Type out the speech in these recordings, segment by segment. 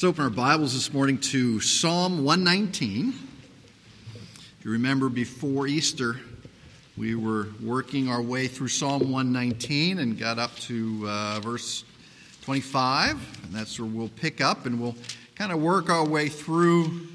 Let's open our Bibles this morning to Psalm 119. If you remember before Easter, we were working our way through Psalm 119 and got up to uh, verse 25, and that's where we'll pick up and we'll kind of work our way through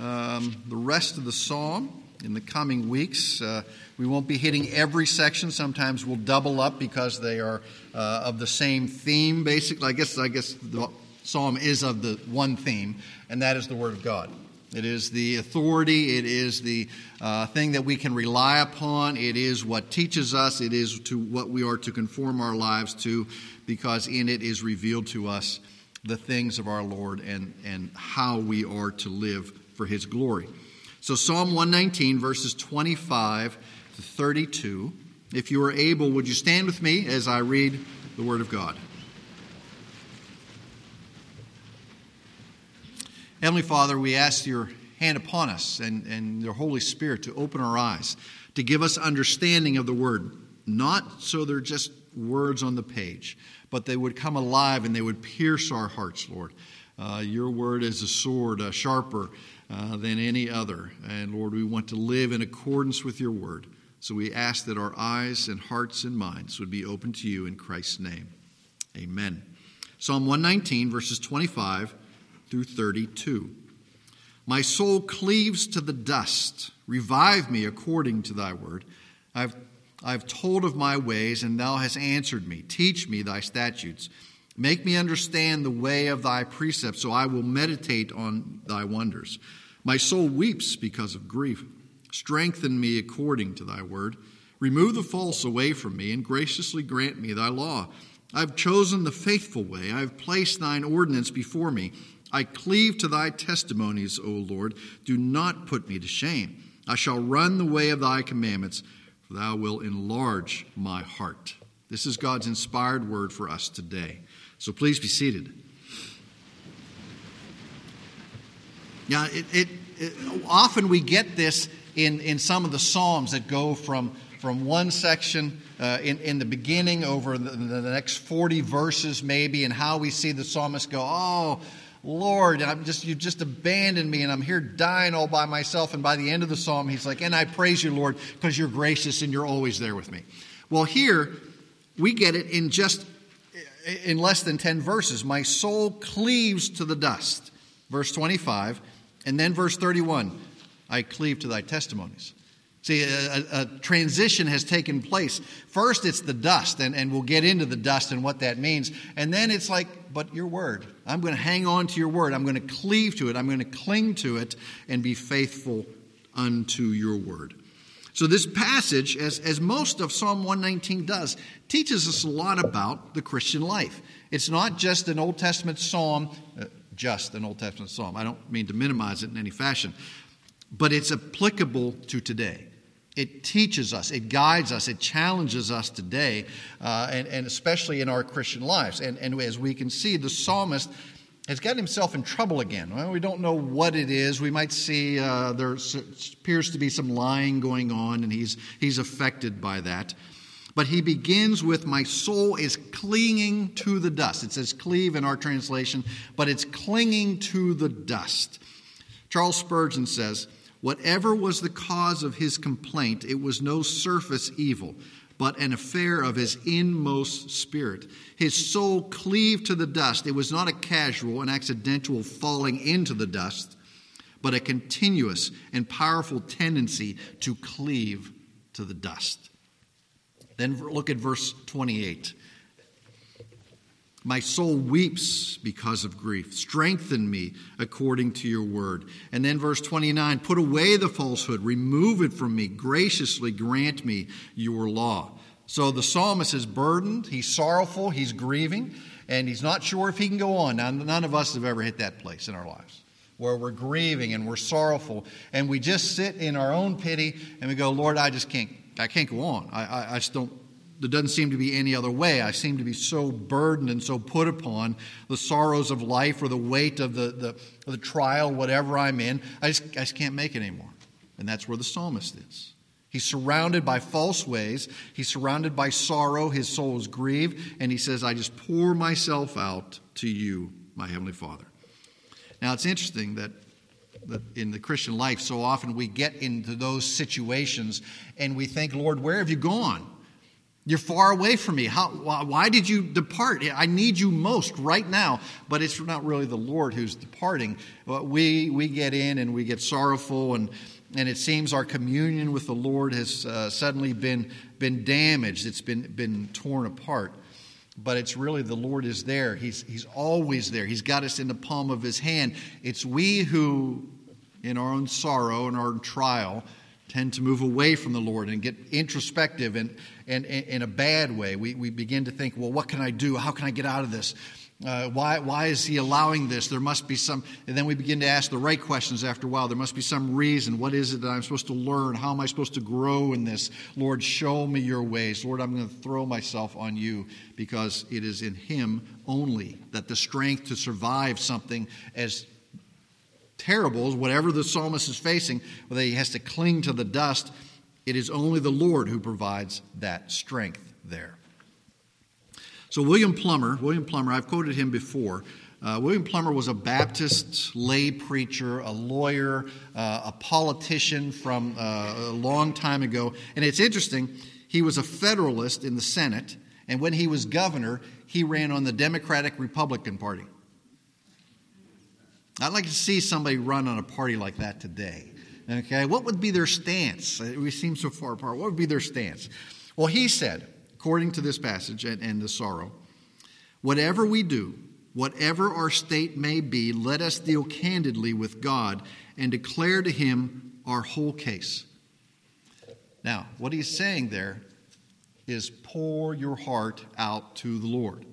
um, the rest of the psalm in the coming weeks. Uh, we won't be hitting every section. Sometimes we'll double up because they are uh, of the same theme. Basically, I guess I guess the psalm is of the one theme, and that is the Word of God. It is the authority, it is the uh, thing that we can rely upon, it is what teaches us, it is to what we are to conform our lives to, because in it is revealed to us the things of our Lord and, and how we are to live for His glory. So, Psalm 119, verses 25 to 32. If you are able, would you stand with me as I read the Word of God? Heavenly Father, we ask your hand upon us and, and your Holy Spirit to open our eyes, to give us understanding of the Word, not so they're just words on the page, but they would come alive and they would pierce our hearts, Lord. Uh, your Word is a sword, uh, sharper uh, than any other. And Lord, we want to live in accordance with your Word. So we ask that our eyes and hearts and minds would be open to you in Christ's name. Amen. Psalm 119, verses 25 through 32. My soul cleaves to the dust. Revive me according to thy word. I've, I've told of my ways, and thou hast answered me. Teach me thy statutes. Make me understand the way of thy precepts, so I will meditate on thy wonders. My soul weeps because of grief. Strengthen me according to thy word. Remove the false away from me, and graciously grant me thy law. I've chosen the faithful way. I've placed thine ordinance before me. I cleave to thy testimonies, O Lord. Do not put me to shame. I shall run the way of thy commandments, for thou wilt enlarge my heart. This is God's inspired word for us today. So please be seated. Now, it, it, it, often we get this in, in some of the Psalms that go from, from one section uh, in, in the beginning over the, the next 40 verses, maybe, and how we see the psalmist go, Oh, Lord, I'm just you just abandoned me and I'm here dying all by myself. And by the end of the psalm, he's like, and I praise you, Lord, because you're gracious and you're always there with me. Well, here we get it in just in less than 10 verses. My soul cleaves to the dust. Verse 25, and then verse 31, I cleave to thy testimonies. See, a, a, transition has taken place. First, it's the dust, and, and we'll get into the dust and what that means. And then it's like, but your word. I'm going to hang on to your word. I'm going to cleave to it. I'm going to cling to it and be faithful unto your word. So, this passage, as, as most of Psalm 119 does, teaches us a lot about the Christian life. It's not just an Old Testament psalm, uh, just an Old Testament psalm. I don't mean to minimize it in any fashion, but it's applicable to today. It teaches us, it guides us, it challenges us today, uh, and, and, especially in our Christian lives. And, and, as we can see, the psalmist has gotten himself in trouble again. Well, we don't know what it is. We might see uh, there appears to be some lying going on, and he's, he's affected by that. But he begins with, My soul is clinging to the dust. It says cleave in our translation, but it's clinging to the dust. Charles Spurgeon says, Whatever was the cause of his complaint, it was no surface evil, but an affair of his inmost spirit. His soul cleaved to the dust. It was not a casual and accidental falling into the dust, but a continuous and powerful tendency to cleave to the dust. Then look at verse 28. My soul weeps because of grief. Strengthen me according to your word. And then verse 29 Put away the falsehood, remove it from me, graciously grant me your law. So the psalmist is burdened, he's sorrowful, he's grieving, and he's not sure if he can go on. Now, none of us have ever hit that place in our lives where we're grieving and we're sorrowful, and we just sit in our own pity and we go, Lord, I just can't, I can't go on. I, I, I just don't there doesn't seem to be any other way. I seem to be so burdened and so put upon the sorrows of life or the weight of the, the, the trial, whatever I'm in. I just, I just can't make it anymore. And that's where the psalmist is. He's surrounded by false ways. He's surrounded by sorrow. His soul is grieved. And he says, I just pour myself out to you, my Heavenly Father. Now, it's interesting that, that in the Christian life, so often we get into those situations and we think, Lord, where have you gone? You're far away from me. How, why, did you depart? I need you most right now. But it's not really the Lord who's departing. We, we get in and we get sorrowful, and, and it seems our communion with the Lord has uh, suddenly been, been damaged. It's been, been torn apart. But it's really the Lord is there. He's, he's always there. He's got us in the palm of His hand. It's we who, in our own sorrow and our trial, tend to move away from the Lord and get introspective and, and, and in a bad way. We, we begin to think, well, what can I do? How can I get out of this? Uh, why, why is he allowing this? There must be some, and then we begin to ask the right questions after a while. There must be some reason. What is it that I'm supposed to learn? How am I supposed to grow in this? Lord, show me your ways. Lord, I'm going to throw myself on you because it is in him only that the strength to survive something as terrible as whatever the psalmist is facing, whether he has to cling to the dust, it is only the Lord who provides that strength there. So, William Plumer, William Plumer, I've quoted him before. Uh, William Plumer was a Baptist lay preacher, a lawyer, uh, a politician from uh, a long time ago. And it's interesting, he was a Federalist in the Senate, and when he was governor, he ran on the Democratic Republican Party. I'd like to see somebody run on a party like that today. Okay, what would be their stance? We seem so far apart. What would be their stance? Well, he said, according to this passage and, and the sorrow, whatever we do, whatever our state may be, let us deal candidly with God and declare to Him our whole case. Now, what he's saying there is pour your heart out to the Lord.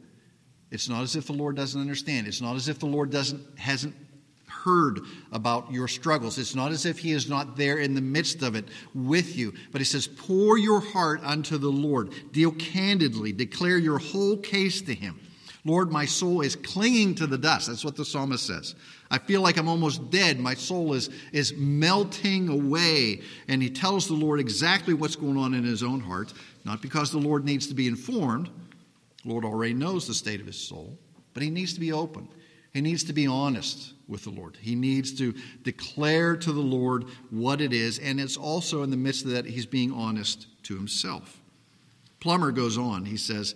It's not as if the Lord doesn't understand. It's not as if the Lord doesn't hasn't heard about your struggles. It's not as if He is not there in the midst of it with you, but He says, Pour your heart unto the Lord. Deal candidly. Declare your whole case to Him. Lord, my soul is clinging to the dust. That's what the psalmist says. I feel like I'm almost dead. My soul is, is melting away. And he tells the Lord exactly what's going on in his own heart, not because the Lord needs to be informed. The Lord already knows the state of his soul, but he needs to be open. He needs to be honest with the Lord. He needs to declare to the Lord what it is, and it's also in the midst of that, he's being honest to himself. Plumer goes on. He says,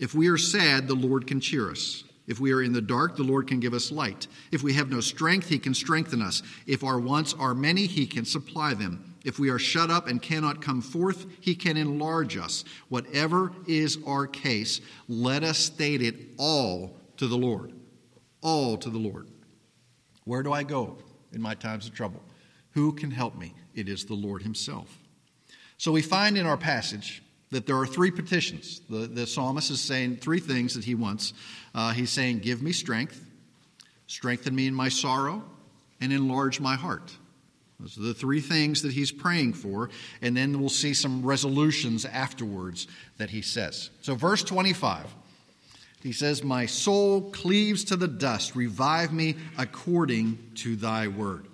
If we are sad, the Lord can cheer us. If we are in the dark, the Lord can give us light. If we have no strength, He can strengthen us. If our wants are many, He can supply them. If we are shut up and cannot come forth, He can enlarge us. Whatever is our case, let us state it all to the Lord all to the Lord. Where do I go in my times of trouble? Who can help me? It is the Lord Himself. So we find in our passage that there are three petitions. The, the psalmist is saying three things that he wants. Uh, he's saying, Give me strength, strengthen me in my sorrow, and enlarge my heart. Those are the three things that he's praying for, and then we'll see some resolutions afterwards that he says. So, verse 25 he says, My soul cleaves to the dust. Revive me according to thy word.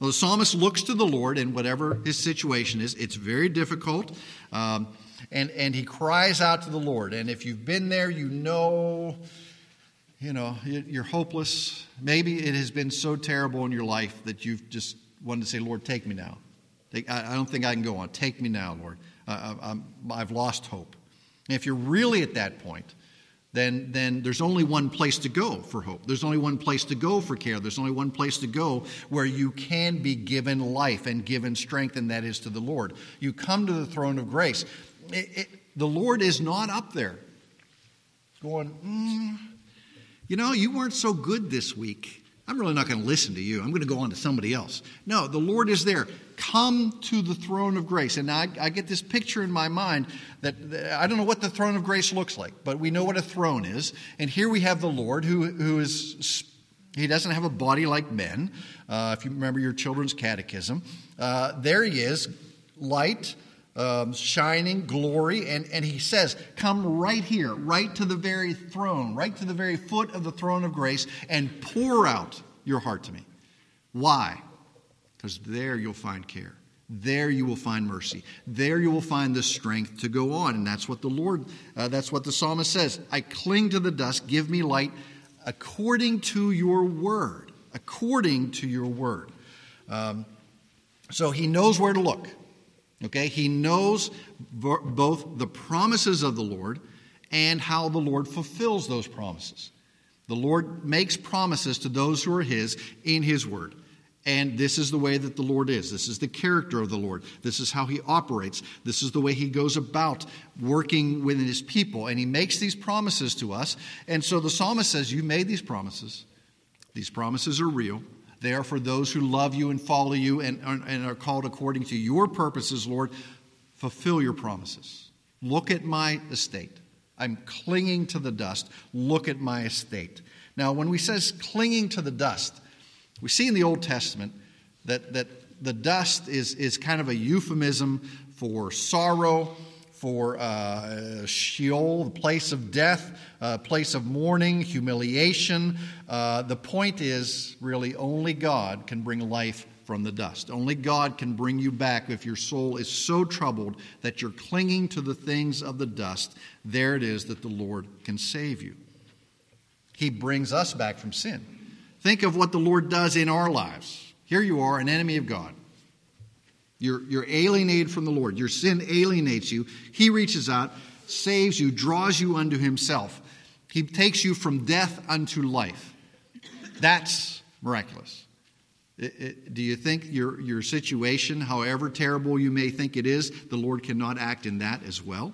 Well, the psalmist looks to the Lord in whatever his situation is. It's very difficult. Um, and, and he cries out to the Lord. And if you've been there, you know, you know, you're hopeless. Maybe it has been so terrible in your life that you've just wanted to say, Lord, take me now. I don't think I can go on. Take me now, Lord. Uh, um, um, i have lost hope. And if you're really at that point, then, then there's only one place to go for hope. There's only one place to go for care. There's only one place to go where you can be given life and given strength, and that is to the Lord. You come to the throne of grace. It, it, the Lord is not up there going, mm, you know, you weren't so good this week. I'm really not going to listen to you. I'm going to go on to somebody else. No, the Lord is there. Come to the throne of grace. And I, I get this picture in my mind that, that, I don't know what the throne of grace looks like, but we know what a throne is. And here we have the Lord who, who is, he doesn't have a body like men. Uh, if you remember your children's catechism, uh, there he is, light, um, shining glory. And, and he says, Come right here, right to the very throne, right to the very foot of the throne of grace, and pour out your heart to me. Why? Because there you'll find care. There you will find mercy. There you will find the strength to go on. And that's what the Lord, uh, that's what the psalmist says. I cling to the dust, give me light according to your word. according to your word. Um, so he knows where to look. Okay? He knows both the promises of the Lord and how the Lord fulfills those promises. The Lord makes promises to those who are His in His Word. And this is the way that the Lord is. This is the character of the Lord. This is how He operates. This is the way He goes about working within His people. And He makes these promises to us. And so the psalmist says, You made these promises. These promises are real. They are for those who love you and follow you and, and are called according to your purposes, Lord. Fulfill your promises. Look at my estate. I'm clinging to the dust. Look at my estate. Now, when we says clinging to the dust, we see in the Old Testament that, that the dust is, is kind of a euphemism for sorrow, for uh, Sheol, the place of death, a place of mourning, humiliation. Uh, the point is really only God can bring life from the dust. Only God can bring you back if your soul is so troubled that you're clinging to the things of the dust. There it is that the Lord can save you. He brings us back from sin. Think of what the Lord does in our lives. Here you are, an enemy of God. You're, you're alienated from the Lord. Your sin alienates you. He reaches out, saves you, draws you unto Himself. He takes you from death unto life. That's miraculous. It, it, do you think your, your situation, however terrible you may think it is, the Lord cannot act in that as well?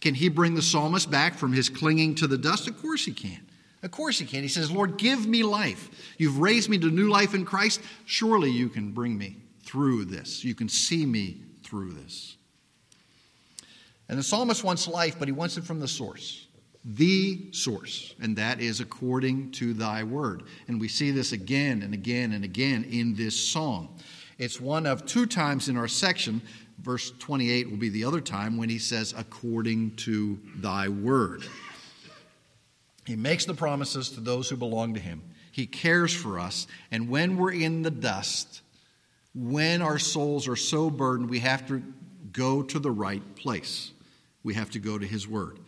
Can He bring the psalmist back from his clinging to the dust? Of course He can. Of course He can. He says, Lord, give me life. You've raised me to new life in Christ. Surely you can bring me through this. You can see me through this. And the psalmist wants life, but he wants it from the source. The source, and that is according to thy word. And we see this again and again and again in this song. It's one of two times in our section. Verse 28 will be the other time when he says, according to thy word. He makes the promises to those who belong to him. He cares for us. And when we're in the dust, when our souls are so burdened, we have to go to the right place. We have to go to His Word.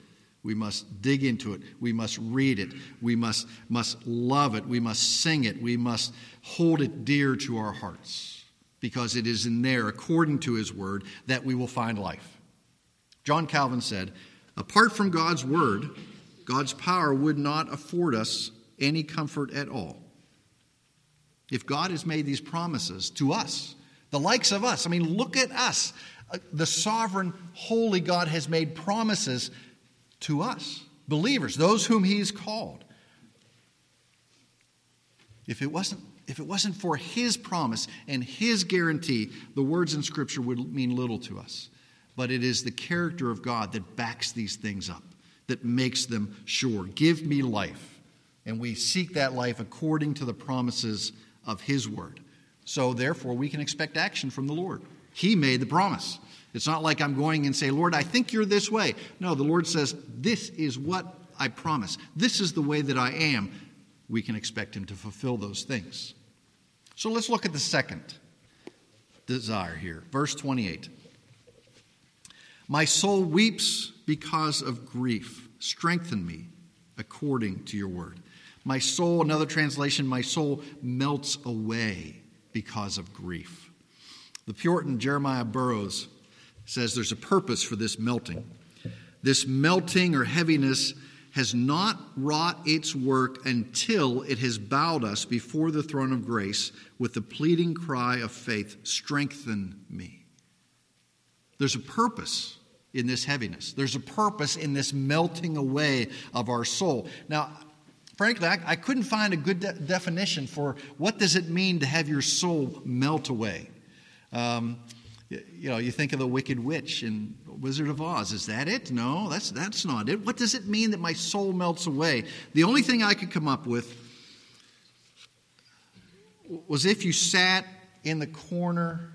We must dig into it. We must read it. We must, must love it. We must sing it. We must hold it dear to our hearts because it is in there, according to His Word, that we will find life. John Calvin said, Apart from God's Word, God's power would not afford us any comfort at all. If God has made these promises to us, the likes of us, I mean, look at us. Uh, the sovereign, holy God has made promises to us, believers, those whom He's called. If it wasn't if it wasn't for his promise and his guarantee, the words in Scripture would mean little to us. But it is the character of God that backs these things up, that makes them sure. Give me life. And we seek that life according to the promises of His word. So, therefore, we can expect action from the Lord. He made the promise. It's not like I'm going and say, Lord, I think you're this way. No, the Lord says, This is what I promise. This is the way that I am. We can expect Him to fulfill those things. So let's look at the second desire here. Verse 28. My soul weeps because of grief. Strengthen me according to your word. My soul, another translation, my soul melts away because of grief. The Puritan Jeremiah Burroughs says there's a purpose for this melting. This melting or heaviness has not wrought its work until it has bowed us before the throne of grace with the pleading cry of faith Strengthen me. There's a purpose in this heaviness, there's a purpose in this melting away of our soul. Now, frankly, I, I couldn't find a good de- definition for what does it mean to have your soul melt away. Um, you know, you think of the Wicked Witch in Wizard of Oz. Is that it? No, that's that's not it. What does it mean that my soul melts away? The only thing I could come up with was if you sat in the corner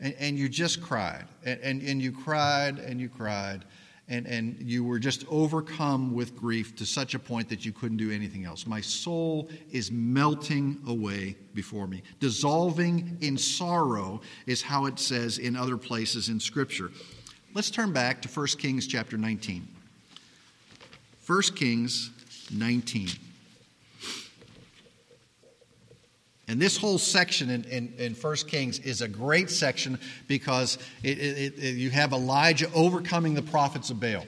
and, and you just cried, and, and, and you cried and you cried, and, and you were just overcome with grief to such a point that you couldn't do anything else. My soul is melting away before me. Dissolving in sorrow is how it says in other places in Scripture. Let's turn back to 1 Kings chapter 19. 1 Kings 19. And this whole section in, in, in 1 Kings is a great section because it, it, it, you have Elijah overcoming the prophets of Baal.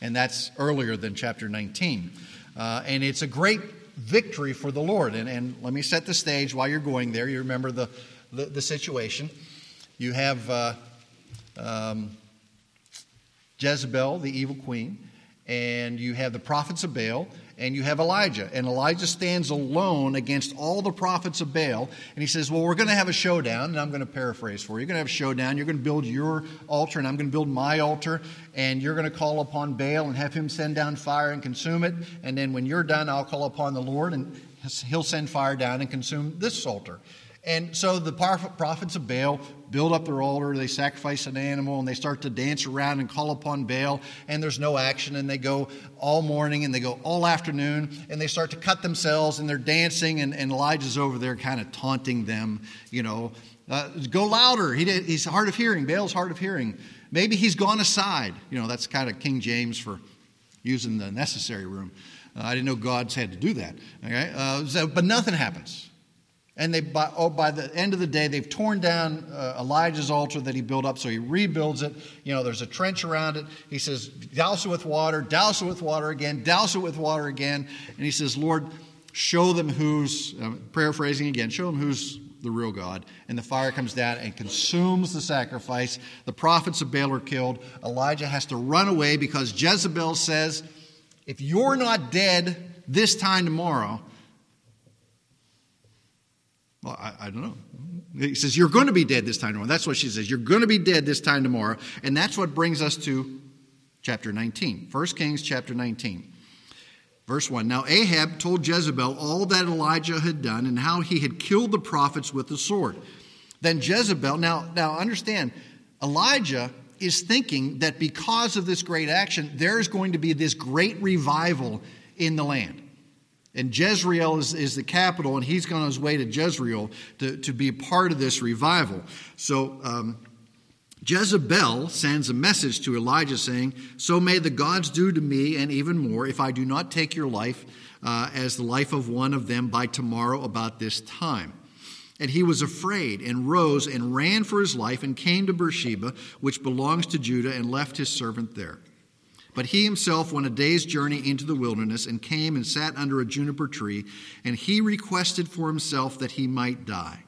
And that's earlier than chapter 19. Uh, and it's a great victory for the Lord. And, and let me set the stage while you're going there. You remember the, the, the situation. You have uh, um, Jezebel, the evil queen, and you have the prophets of Baal, and you have Elijah. And Elijah stands alone against all the prophets of Baal. And he says, Well, we're going to have a showdown. And I'm going to paraphrase for you. You're going to have a showdown. You're going to build your altar, and I'm going to build my altar. And you're going to call upon Baal and have him send down fire and consume it. And then when you're done, I'll call upon the Lord, and he'll send fire down and consume this altar. And so the prophets of Baal build up their altar, they sacrifice an animal, and they start to dance around and call upon Baal, and there's no action, and they go all morning and they go all afternoon, and they start to cut themselves, and they're dancing, and, and Elijah's over there kind of taunting them, you know. Uh, go louder. He did, he's hard of hearing. Baal's hard of hearing. Maybe he's gone aside. You know, that's kind of King James for using the necessary room. Uh, I didn't know God's had to do that. Okay? Uh, so, but nothing happens. And they, by, oh, by the end of the day, they've torn down uh, Elijah's altar that he built up, so he rebuilds it. You know, there's a trench around it. He says, douse it with water, douse it with water again, douse it with water again. And he says, Lord, show them who's, uh, paraphrasing again, show them who's the real God. And the fire comes down and consumes the sacrifice. The prophets of Baal are killed. Elijah has to run away because Jezebel says, if you're not dead this time tomorrow, well, I, I, don't know. He says, You're going to be dead this time tomorrow. That's what she says. You're going to be dead this time tomorrow. And that's what brings us to chapter 19. 1 Kings chapter 19. Verse 1 Now Ahab told Jezebel all that Elijah had done and how he had killed the prophets with the sword. Then Jezebel, now, now understand, Elijah is thinking that because of this great action, there's going to be this great revival in the land. And Jezreel is, is the capital, and he's gone on his way to Jezreel to, to be part of this revival. So um, Jezebel sends a message to Elijah saying, So may the gods do to me, and even more, if I do not take your life uh, as the life of one of them by tomorrow about this time. And he was afraid and rose and ran for his life and came to Beersheba, which belongs to Judah, and left his servant there. But he himself went a day's journey into the wilderness and came and sat under a juniper tree, and he requested for himself that he might die.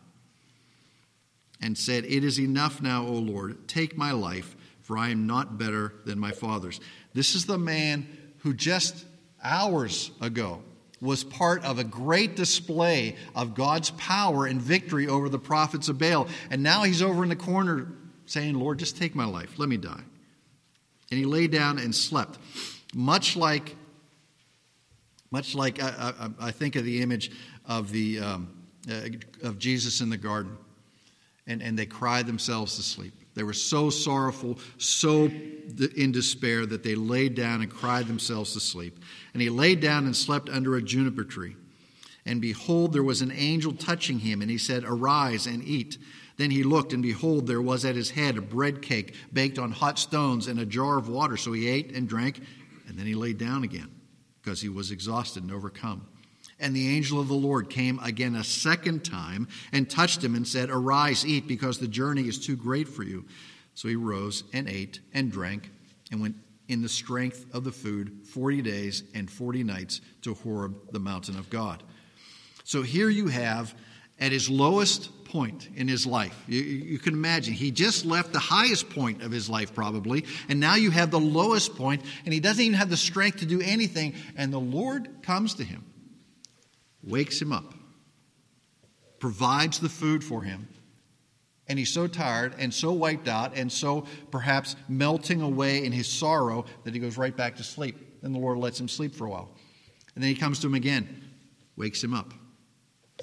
And said, It is enough now, O Lord, take my life, for I am not better than my father's. This is the man who just hours ago was part of a great display of God's power and victory over the prophets of Baal. And now he's over in the corner saying, Lord, just take my life. Let me die and he lay down and slept. Much like, much like I, I, I think of the image of, the, um, uh, of Jesus in the garden, and, and they cried themselves to sleep. They were so sorrowful, so in despair that they laid down and cried themselves to sleep. And he lay down and slept under a juniper tree. And behold, there was an angel touching him, and he said, Arise and eat. Then he looked, and behold, there was at his head a bread cake baked on hot stones and a jar of water. So he ate and drank, and then he lay down again because he was exhausted and overcome. And the angel of the Lord came again a second time and touched him and said, Arise, eat, because the journey is too great for you. So he rose and ate and drank and went in the strength of the food 40 days and 40 nights to Horeb, the mountain of God. So here you have, at his lowest point in his life. You, you, can imagine. He just left the highest point of his life, probably, and now you have the lowest point, and he doesn't even have the strength to do anything. And the Lord comes to him, wakes him up, provides the food for him. And he's so tired and so wiped out and so perhaps melting away in his sorrow that he goes right back to sleep. Then the Lord lets him sleep for a while. And then he comes to him again, wakes him up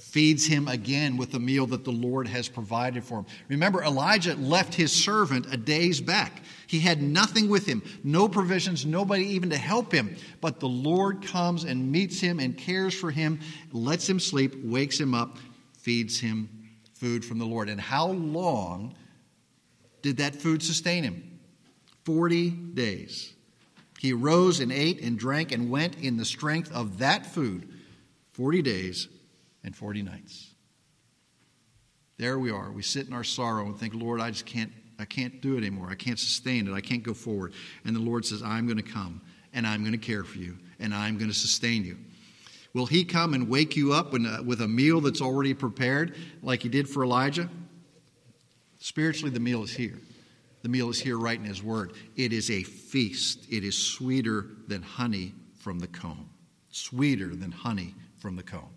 feeds him again with the meal that the Lord has provided for him. Remember, Elijah left his servant a day's back. He had nothing with him, no provisions, nobody even to help him. But the Lord comes and meets him and cares for him, lets him sleep, wakes him up, feeds him food from the Lord. And how long did that food sustain him? 40 days. He rose and ate and drank and went in the strength of that food 40 days and 40 nights. There we are. We sit in our sorrow and think, Lord, I just can't, I can't do it anymore. I can't sustain it. I can't go forward. And the Lord says, I'm going to come and I'm going to care for you and I'm going to sustain you. Will He come and wake you up uh, with a meal that's already prepared, like He did for Elijah? Spiritually, the meal is here. The meal is here right in His Word. It is a feast, it is sweeter than honey from the comb. Sweeter than honey from the comb.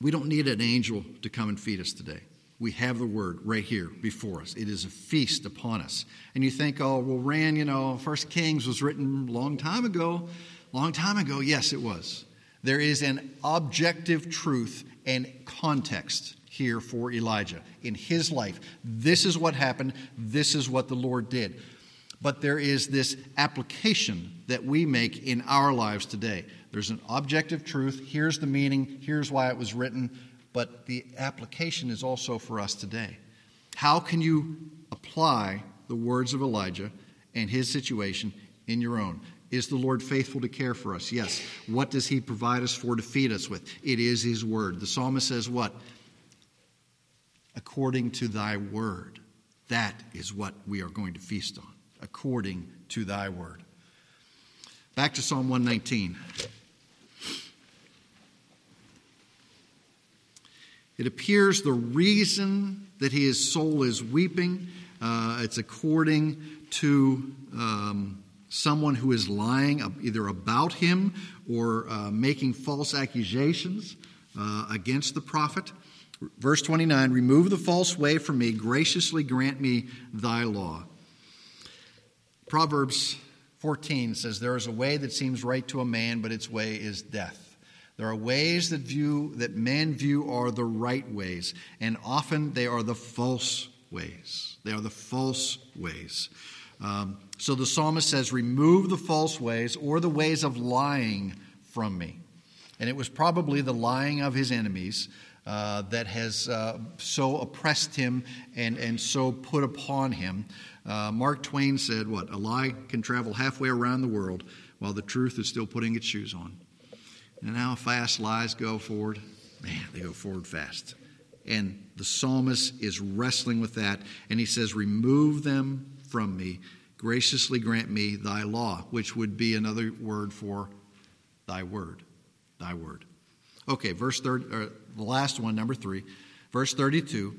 We don't need an angel to come and feed us today. We have the word right here before us. It is a feast upon us. And you think, oh, well, Ran, you know, First Kings was written a long time ago. Long time ago, yes, it was. There is an objective truth and context here for Elijah in his life. This is what happened, this is what the Lord did. But there is this application that we make in our lives today. There's an objective truth. Here's the meaning. Here's why it was written. But the application is also for us today. How can you apply the words of Elijah and his situation in your own? Is the Lord faithful to care for us? Yes. What does he provide us for to feed us with? It is his word. The psalmist says, What? According to thy word. That is what we are going to feast on, according to thy word. Back to Psalm 119. It appears the reason that his soul is weeping, uh, it's according to um, someone who is lying either about him or uh, making false accusations uh, against the prophet. Verse 29 Remove the false way from me, graciously grant me thy law. Proverbs 14 says, There is a way that seems right to a man, but its way is death. There are ways that view that men view are the right ways, and often they are the false ways. They are the false ways. Um, so the psalmist says, Remove the false ways or the ways of lying from me. And it was probably the lying of his enemies uh, that has uh, so oppressed him and, and so put upon him. Uh, Mark Twain said, What? A lie can travel halfway around the world while the truth is still putting its shoes on. And how fast lies go forward? Man, they go forward fast. And the psalmist is wrestling with that, and he says, Remove them from me. Graciously grant me thy law, which would be another word for thy word. Thy word. Okay, verse 30, the last one, number three, verse 32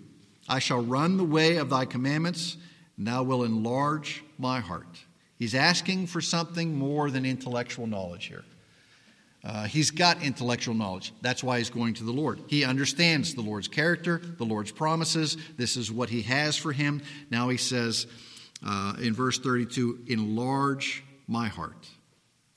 I shall run the way of thy commandments, and thou will enlarge my heart. He's asking for something more than intellectual knowledge here. Uh, he's got intellectual knowledge. That's why he's going to the Lord. He understands the Lord's character, the Lord's promises. This is what he has for him. Now he says uh, in verse 32 Enlarge my heart.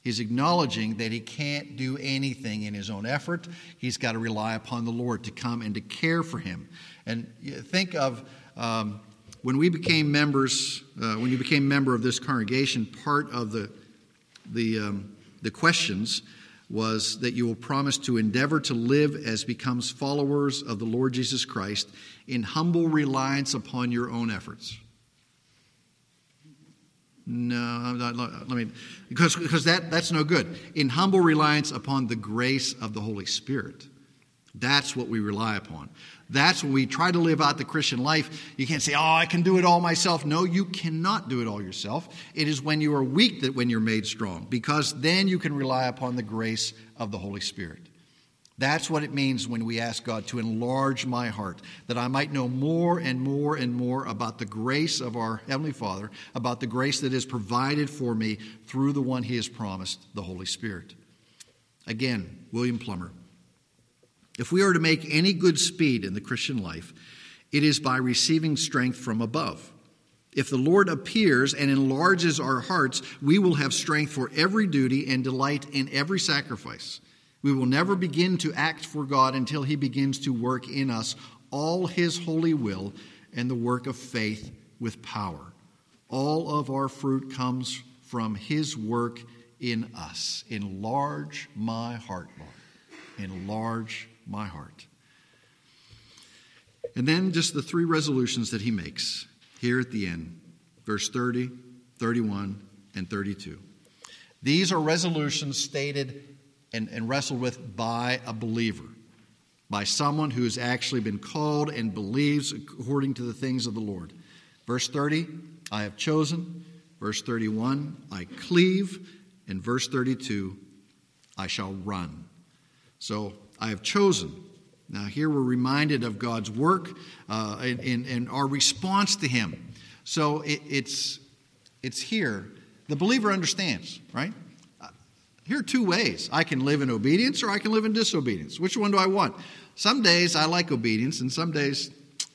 He's acknowledging that he can't do anything in his own effort. He's got to rely upon the Lord to come and to care for him. And think of um, when we became members, uh, when you became member of this congregation, part of the, the, um, the questions was that you will promise to endeavor to live as becomes followers of the Lord Jesus Christ in humble reliance upon your own efforts. No, I'm not, let me, because, because that, that's no good. In humble reliance upon the grace of the Holy Spirit. That's what we rely upon. That's when we try to live out the Christian life. You can't say, Oh, I can do it all myself. No, you cannot do it all yourself. It is when you are weak that when you're made strong, because then you can rely upon the grace of the Holy Spirit. That's what it means when we ask God to enlarge my heart, that I might know more and more and more about the grace of our Heavenly Father, about the grace that is provided for me through the one He has promised, the Holy Spirit. Again, William Plumer. If we are to make any good speed in the Christian life, it is by receiving strength from above. If the Lord appears and enlarges our hearts, we will have strength for every duty and delight in every sacrifice. We will never begin to act for God until He begins to work in us all His holy will and the work of faith with power. All of our fruit comes from His work in us. Enlarge my heart, Lord. Enlarge my heart. And then just the three resolutions that he makes here at the end verse 30, 31, and 32. These are resolutions stated and, and wrestled with by a believer. by someone who has actually been called and believes according to the things of the Lord. Verse 30, I have chosen. Verse 31, I cleave. And verse 32, I shall run. So I have chosen. Now, here we're reminded of God's work uh, and, and, our response to Him. So it, it's, it's here. The believer understands, right? Uh, here are two ways I can live in obedience or I can live in disobedience. Which one do I want? Some days I like obedience, and some days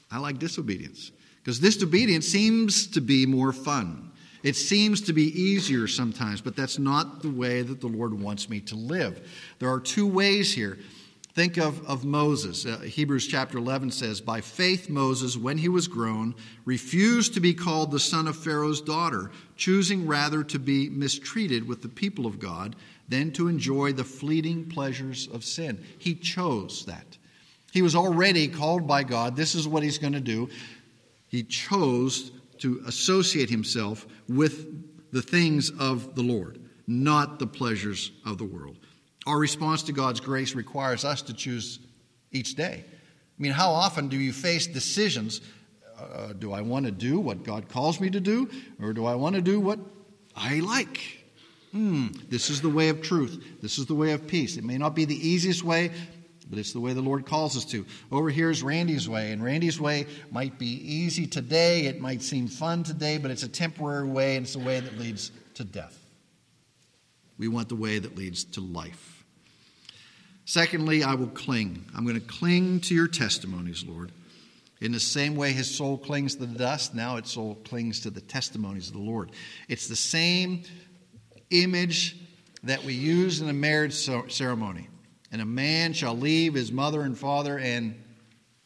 I like disobedience. Because disobedience seems to be more fun. It seems to be easier sometimes, but that's not the way that the Lord wants me to live. There are two ways here. Think of, of Moses. Uh, Hebrews chapter 11 says, By faith, Moses, when he was grown, refused to be called the son of Pharaoh's daughter, choosing rather to be mistreated with the people of God than to enjoy the fleeting pleasures of sin. He chose that. He was already called by God. This is what he's going to do. He chose to associate himself with the things of the Lord, not the pleasures of the world. Our response to God's grace requires us to choose each day. I mean, how often do you face decisions? Uh, do I want to do what God calls me to do, or do I want to do what I like? Hmm, this is the way of truth. This is the way of peace. It may not be the easiest way, but it's the way the Lord calls us to. Over here is Randy's way, and Randy's way might be easy today, it might seem fun today, but it's a temporary way, and it's a way that leads to death. We want the way that leads to life. Secondly, I will cling. I'm going to cling to your testimonies, Lord. In the same way his soul clings to the dust, now its soul clings to the testimonies of the Lord. It's the same image that we use in a marriage ceremony. And a man shall leave his mother and father and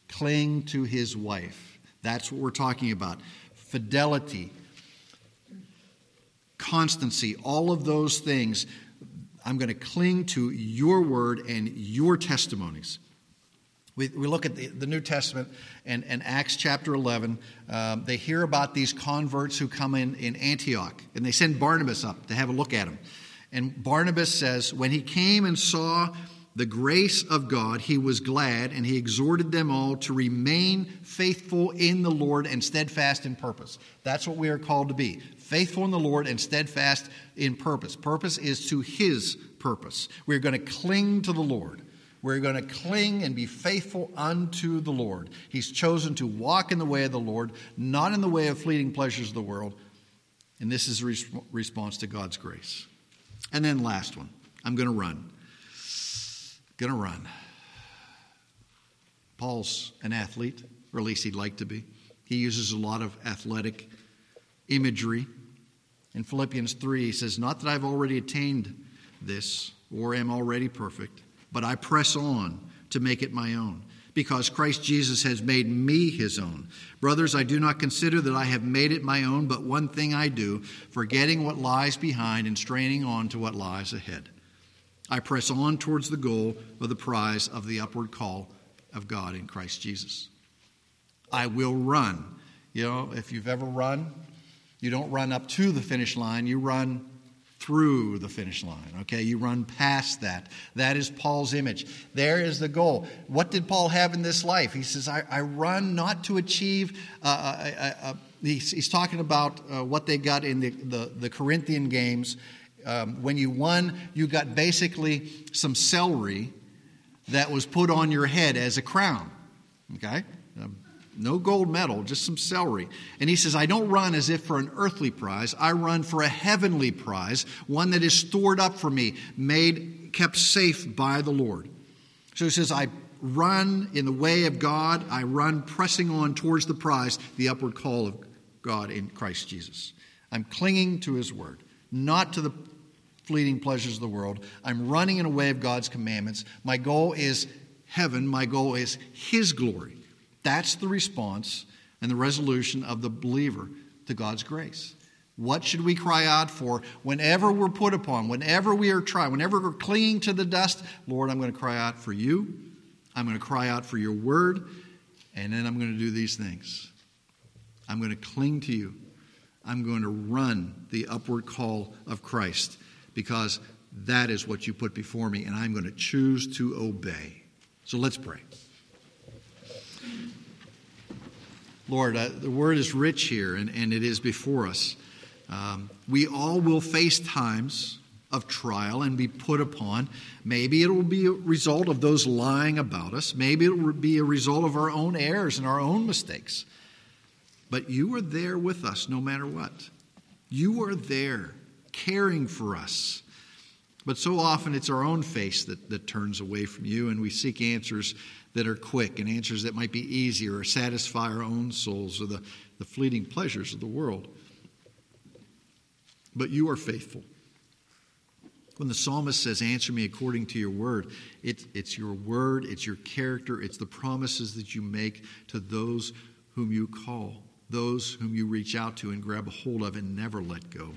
cling to his wife. That's what we're talking about. Fidelity, constancy, all of those things. I'm going to cling to your word and your testimonies. We, we look at the, the New Testament and, and Acts chapter 11. Um, they hear about these converts who come in in Antioch, and they send Barnabas up to have a look at them. And Barnabas says, When he came and saw the grace of God, he was glad, and he exhorted them all to remain faithful in the Lord and steadfast in purpose. That's what we are called to be faithful in the Lord and steadfast in purpose. Purpose is to his purpose. We're going to cling to the Lord. We're going to cling and be faithful unto the Lord. He's chosen to walk in the way of the Lord, not in the way of fleeting pleasures of the world. And this is a response to God's grace. And then, last one I'm going to run. Going to run. Paul's an athlete, or at least he'd like to be. He uses a lot of athletic imagery. In Philippians 3, he says, Not that I've already attained this or am already perfect but I press on to make it my own, because Christ Jesus has made me his own. Brothers, I do not consider that I have made it my own, but one thing I do, forgetting what lies behind and straining on to what lies ahead. I press on towards the goal of the prize of the upward call of God in Christ Jesus. I will run. You know, if you've ever run, you don't run up to the finish line, you run through the finish line. Okay, you run past that. That is Paul's image. There is the goal. What did Paul have in this life? He says, I, I run not to achieve. Uh, uh, uh, uh he's, he's, talking about uh, what they got in the, the, the Corinthian games. Um, when you won, you got basically some celery that was put on your head as a crown. Okay? No gold medal, just some celery. And he says, I don't run as if for an earthly prize. I run for a heavenly prize, one that is stored up for me, made, kept safe by the Lord. So he says, I run in the way of God. I run pressing on towards the prize, the upward call of God in Christ Jesus. I'm clinging to his word, not to the fleeting pleasures of the world. I'm running in a way of God's commandments. My goal is heaven. My goal is his glory. That's the response and the resolution of the believer to God's grace. What should we cry out for whenever we're put upon, whenever we are trying, whenever we're clinging to the dust? Lord, I'm going to cry out for you. I'm going to cry out for your word. And then I'm going to do these things. I'm going to cling to you. I'm going to run the upward call of Christ because that is what you put before me, and I'm going to choose to obey. So let's pray. Lord, uh, the word is rich here and, and it is before us. Um, we all will face times of trial and be put upon. Maybe it will be a result of those lying about us. Maybe it will be a result of our own errors and our own mistakes. But you are there with us no matter what. You are there caring for us. But so often it's our own face that, that turns away from you, and we seek answers that are quick and answers that might be easy or satisfy our own souls or the, the fleeting pleasures of the world. But you are faithful. When the psalmist says, Answer me according to your word, it, it's your word, it's your character, it's the promises that you make to those whom you call, those whom you reach out to and grab a hold of and never let go.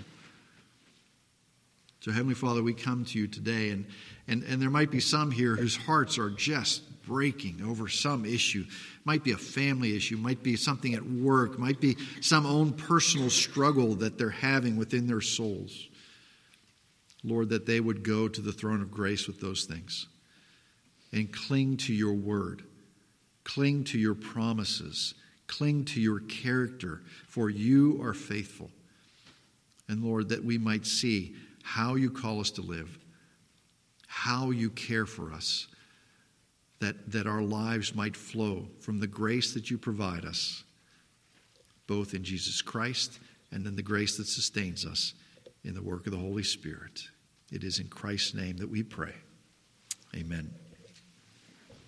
So, Heavenly Father, we come to you today, and, and, and there might be some here whose hearts are just breaking over some issue. Might be a family issue, might be something at work, might be some own personal struggle that they're having within their souls. Lord, that they would go to the throne of grace with those things and cling to your word, cling to your promises, cling to your character, for you are faithful. And Lord, that we might see how you call us to live, how you care for us, that, that our lives might flow from the grace that you provide us, both in Jesus Christ and in the grace that sustains us in the work of the Holy Spirit. It is in Christ's name that we pray. Amen.